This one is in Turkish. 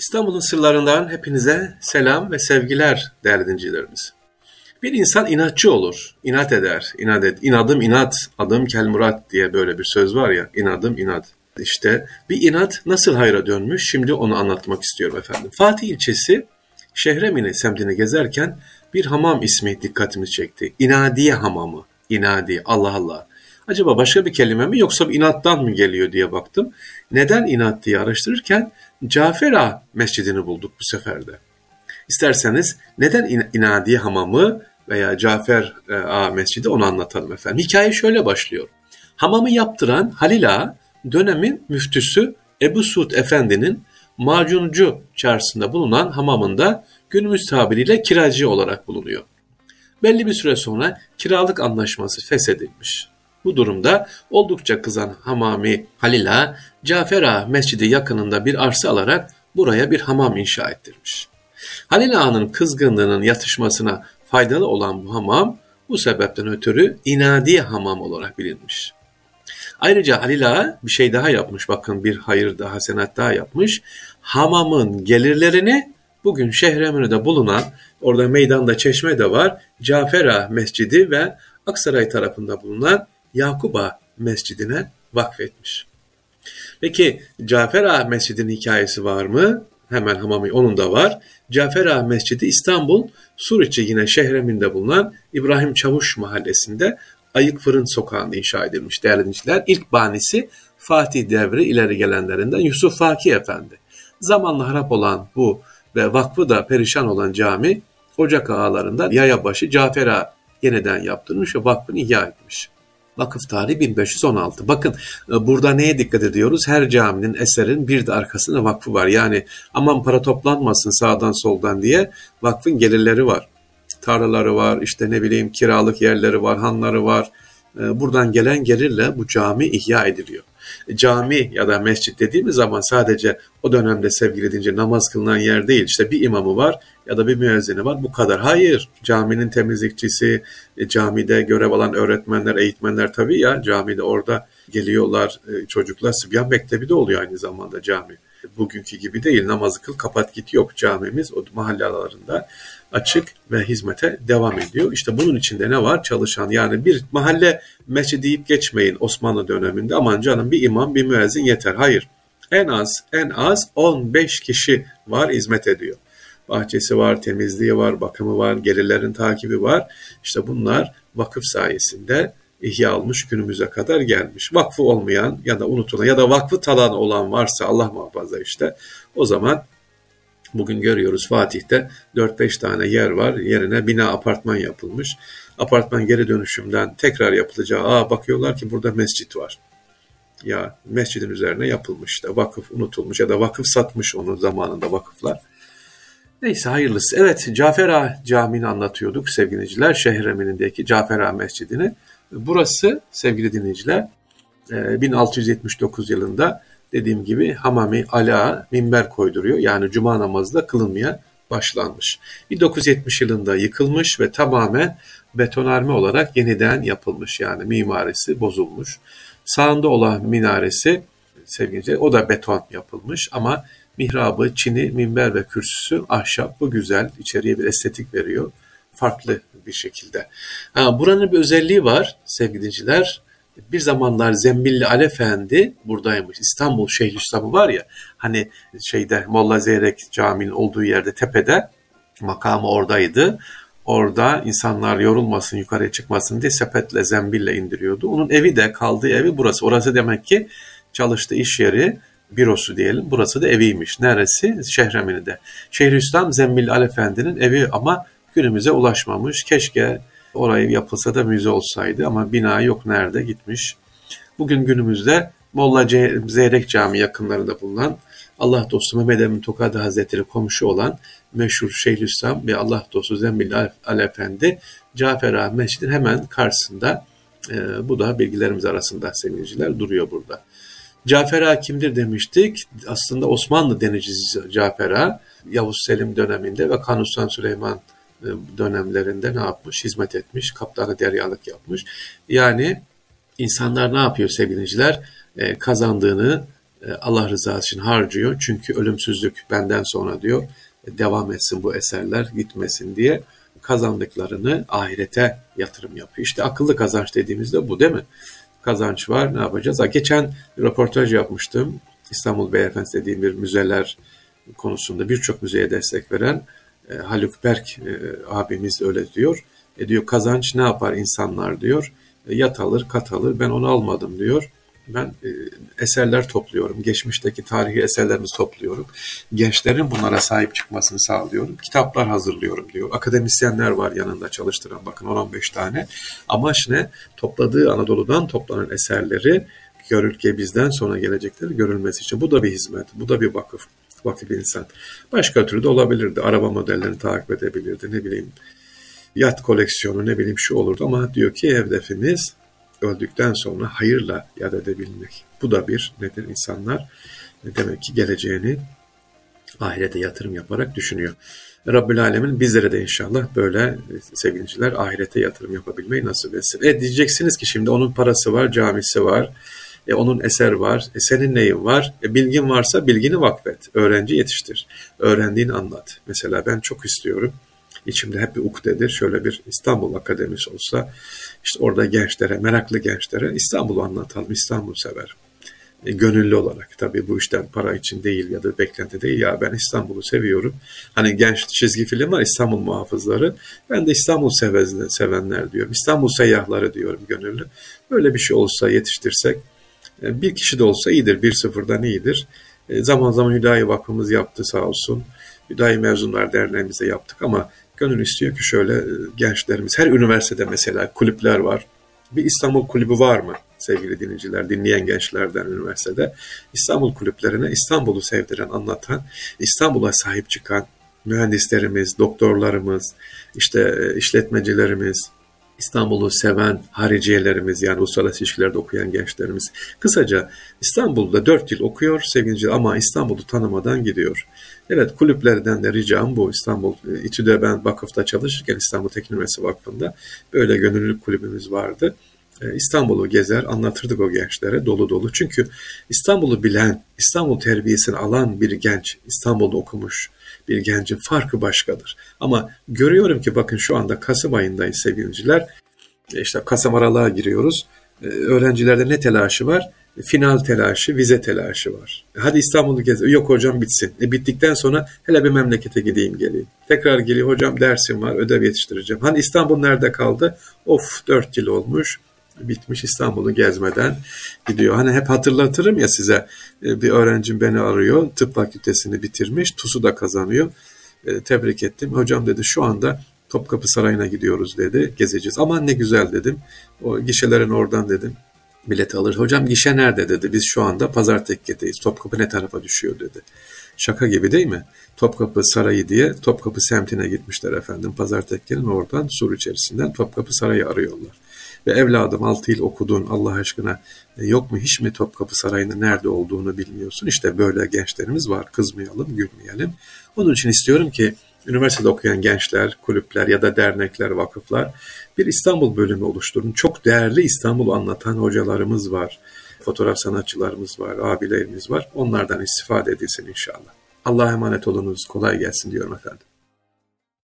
İstanbul'un sırlarından hepinize selam ve sevgiler değerli dincilerimiz. Bir insan inatçı olur, inat eder, inat et. İnadım inat, adım kelmurat diye böyle bir söz var ya, inadım inat. İşte bir inat nasıl hayra dönmüş şimdi onu anlatmak istiyorum efendim. Fatih ilçesi Şehremini semtini gezerken bir hamam ismi dikkatimi çekti. İnadiye hamamı. İnadi Allah Allah. Acaba başka bir kelime mi yoksa bir inattan mı geliyor diye baktım. Neden inat diye araştırırken Cafer Ağa Mescidini bulduk bu seferde. İsterseniz neden İnadiye Hamamı veya Cafer e, Ağa Mescidi onu anlatalım efendim. Hikaye şöyle başlıyor. Hamamı yaptıran Halil Ağa dönemin müftüsü Ebu Suud Efendi'nin Macuncu çarşısında bulunan hamamında günümüz tabiriyle kiracı olarak bulunuyor. Belli bir süre sonra kiralık anlaşması feshedilmiş. Bu durumda oldukça kızan Hamami Halil'a Cafer Ağa Mescidi yakınında bir arsa alarak buraya bir hamam inşa ettirmiş. Halil Ağa'nın kızgınlığının yatışmasına faydalı olan bu hamam bu sebepten ötürü inadi hamam olarak bilinmiş. Ayrıca Halil Ağa bir şey daha yapmış bakın bir hayır daha senat daha yapmış. Hamamın gelirlerini bugün Şehremünü'de bulunan orada meydanda çeşme de var Cafer Ağa Mescidi ve Aksaray tarafında bulunan Yakuba Mescidine vakfetmiş. Peki Cafer Ağa Mescidi'nin hikayesi var mı? Hemen hamamı onun da var. Cafer Ağa Mescidi İstanbul Suriçi yine şehreminde bulunan İbrahim Çavuş mahallesinde Ayık Fırın Sokağı'nda inşa edilmiş değerli dinleyiciler. İlk banisi Fatih devri ileri gelenlerinden Yusuf Faki Efendi. Zamanla harap olan bu ve vakfı da perişan olan cami Ocak ağalarında Yayabaşı Cafer Ağa yeniden yaptırmış ve vakfını ihya etmiş. Vakıf tarihi 1516. Bakın e, burada neye dikkat ediyoruz? Her caminin, eserin bir de arkasında vakfı var. Yani aman para toplanmasın sağdan soldan diye vakfın gelirleri var. Tarlaları var, işte ne bileyim kiralık yerleri var, hanları var. E, buradan gelen gelirle bu cami ihya ediliyor cami ya da mescit dediğimiz zaman sadece o dönemde sevgili dince namaz kılınan yer değil. İşte bir imamı var ya da bir müezzini var bu kadar. Hayır caminin temizlikçisi, e, camide görev alan öğretmenler, eğitmenler tabii ya camide orada geliyorlar e, çocuklar. Sıbyan Mektebi de oluyor aynı zamanda cami. Bugünkü gibi değil namazı kıl kapat git yok camimiz o mahalle aralarında açık ve hizmete devam ediyor. İşte bunun içinde ne var? Çalışan yani bir mahalle mescidi deyip geçmeyin Osmanlı döneminde aman canım bir imam bir müezzin yeter. Hayır. En az en az 15 kişi var hizmet ediyor. Bahçesi var, temizliği var, bakımı var, gelirlerin takibi var. İşte bunlar vakıf sayesinde ihya almış günümüze kadar gelmiş. Vakfı olmayan ya da unutulan ya da vakfı talan olan varsa Allah muhafaza işte o zaman Bugün görüyoruz Fatih'te 4-5 tane yer var. Yerine bina apartman yapılmış. Apartman geri dönüşümden tekrar yapılacağı. Aa bakıyorlar ki burada mescit var. Ya mescidin üzerine yapılmış işte vakıf unutulmuş ya da vakıf satmış onun zamanında vakıflar. Neyse hayırlısı. Evet Cafer Ağa Camii'ni anlatıyorduk sevgili dinleyiciler. Şehremin'indeki Cafer Ağa Mescidi'ni. Burası sevgili dinleyiciler 1679 yılında dediğim gibi hamami ala minber koyduruyor. Yani cuma namazı da kılınmaya başlanmış. 1970 yılında yıkılmış ve tamamen betonarme olarak yeniden yapılmış. Yani mimarisi bozulmuş. Sağında olan minaresi sevgili o da beton yapılmış ama mihrabı, çini, minber ve kürsüsü ahşap. Bu güzel. içeriye bir estetik veriyor. Farklı bir şekilde. Ha, buranın bir özelliği var sevgiliciler bir zamanlar Zembilli Ali Efendi buradaymış. İstanbul Şeyhülislam'ı var ya hani şeyde Molla Zeyrek Camii'nin olduğu yerde tepede makamı oradaydı. Orada insanlar yorulmasın, yukarıya çıkmasın diye sepetle, zembille indiriyordu. Onun evi de kaldığı evi burası. Orası demek ki çalıştığı iş yeri, bürosu diyelim. Burası da eviymiş. Neresi? Şehremini'de. Şeyhülislam Zembilli Ali Efendi'nin evi ama günümüze ulaşmamış. Keşke Orayı yapılsa da müze olsaydı ama bina yok nerede gitmiş. Bugün günümüzde Molla Zeyrek Camii yakınlarında bulunan Allah dostu Mehmet Emin Tokadı Hazretleri komşu olan meşhur Şeyhülislam ve Allah dostu Zembil Al Efendi Cafer Mescid'in hemen karşısında e, bu da bilgilerimiz arasında sevgiliciler duruyor burada. Cafer Ağa kimdir demiştik. Aslında Osmanlı denizcisi Cafer Ağa Yavuz Selim döneminde ve Kanuni Süleyman dönemlerinde ne yapmış? Hizmet etmiş, kaptanı deryalık yapmış. Yani insanlar ne yapıyor sevgiliciler? E, kazandığını e, Allah rızası için harcıyor. Çünkü ölümsüzlük benden sonra diyor e, devam etsin bu eserler gitmesin diye kazandıklarını ahirete yatırım yapıyor. İşte akıllı kazanç dediğimizde bu değil mi? Kazanç var ne yapacağız? Ha, geçen röportaj yapmıştım. İstanbul Beyefendi dediğim bir müzeler konusunda birçok müzeye destek veren e, Haluk Berk e, abimiz öyle diyor. E diyor kazanç ne yapar insanlar diyor. E, yat alır kat alır ben onu almadım diyor. Ben eserler topluyorum. Geçmişteki tarihi eserlerimizi topluyorum. Gençlerin bunlara sahip çıkmasını sağlıyorum. Kitaplar hazırlıyorum diyor. Akademisyenler var yanında çalıştıran bakın 10-15 tane. Amaç ne? Topladığı Anadolu'dan toplanan eserleri görülke bizden sonra gelecekleri görülmesi için. Bu da bir hizmet. Bu da bir vakıf. Vakıf insan. Başka türlü de olabilirdi. Araba modellerini takip edebilirdi. Ne bileyim yat koleksiyonu ne bileyim şu olurdu ama diyor ki hedefimiz öldükten sonra hayırla yad edebilmek. Bu da bir nedir? insanlar demek ki geleceğini ahirete yatırım yaparak düşünüyor. Rabbül Alemin bizlere de inşallah böyle sevgiliciler ahirete yatırım yapabilmeyi nasip etsin. E diyeceksiniz ki şimdi onun parası var, camisi var, e, onun eser var, e, senin neyin var? E, bilgin varsa bilgini vakfet, öğrenci yetiştir, öğrendiğini anlat. Mesela ben çok istiyorum içimde hep bir ukdedir. Şöyle bir İstanbul Akademisi olsa işte orada gençlere, meraklı gençlere İstanbul'u anlatalım, İstanbul sever. E, gönüllü olarak tabii bu işten para için değil ya da beklenti değil ya ben İstanbul'u seviyorum. Hani genç çizgi film var İstanbul muhafızları. Ben de İstanbul sevenler, sevenler diyorum. İstanbul seyyahları diyorum gönüllü. Böyle bir şey olsa yetiştirsek bir kişi de olsa iyidir. Bir sıfırdan iyidir. E, zaman zaman Hüdayi Vakfımız yaptı sağ olsun. Hüdayi Mezunlar Derneğimize yaptık ama Gönül istiyor ki şöyle e, gençlerimiz, her üniversitede mesela kulüpler var. Bir İstanbul kulübü var mı sevgili dinleyiciler, dinleyen gençlerden üniversitede? İstanbul kulüplerine İstanbul'u sevdiren, anlatan, İstanbul'a sahip çıkan mühendislerimiz, doktorlarımız, işte e, işletmecilerimiz, İstanbul'u seven hariciyelerimiz yani uluslararası ilişkilerde okuyan gençlerimiz. Kısaca İstanbul'da dört yıl okuyor sevgili ama İstanbul'u tanımadan gidiyor. Evet kulüplerden de ricam bu İstanbul e, İTÜ'de ben vakıfta çalışırken İstanbul Teknik Üniversitesi Vakfı'nda böyle gönüllülük kulübümüz vardı. E, İstanbul'u gezer anlatırdık o gençlere dolu dolu. Çünkü İstanbul'u bilen, İstanbul terbiyesini alan bir genç, İstanbul'da okumuş bir gencin farkı başkadır. Ama görüyorum ki bakın şu anda Kasım ayındayız sevgiliciler. E, işte Kasım aralığa giriyoruz. Öğrencilerde ne telaşı var? final telaşı, vize telaşı var. Hadi İstanbul'u gez. Yok hocam bitsin. E bittikten sonra hele bir memlekete gideyim geleyim. Tekrar geliyor hocam dersim var, ödev yetiştireceğim. Hani İstanbul nerede kaldı? Of dört yıl olmuş. Bitmiş İstanbul'u gezmeden gidiyor. Hani hep hatırlatırım ya size e, bir öğrencim beni arıyor. Tıp fakültesini bitirmiş. TUS'u da kazanıyor. E, tebrik ettim. Hocam dedi şu anda Topkapı Sarayı'na gidiyoruz dedi. Gezeceğiz. Aman ne güzel dedim. O gişelerin oradan dedim bilet alır. Hocam gişe nerede dedi. Biz şu anda pazar tekkedeyiz. Topkapı ne tarafa düşüyor dedi. Şaka gibi değil mi? Topkapı Sarayı diye Topkapı semtine gitmişler efendim. Pazar tekkenin oradan sur içerisinden Topkapı Sarayı arıyorlar. Ve evladım 6 yıl okudun Allah aşkına e, yok mu hiç mi Topkapı Sarayı'nın nerede olduğunu bilmiyorsun. İşte böyle gençlerimiz var kızmayalım gülmeyelim. Onun için istiyorum ki üniversitede okuyan gençler, kulüpler ya da dernekler, vakıflar bir İstanbul bölümü oluşturun. Çok değerli İstanbul'u anlatan hocalarımız var, fotoğraf sanatçılarımız var, abilerimiz var. Onlardan istifade edilsin inşallah. Allah'a emanet olunuz, kolay gelsin diyorum efendim.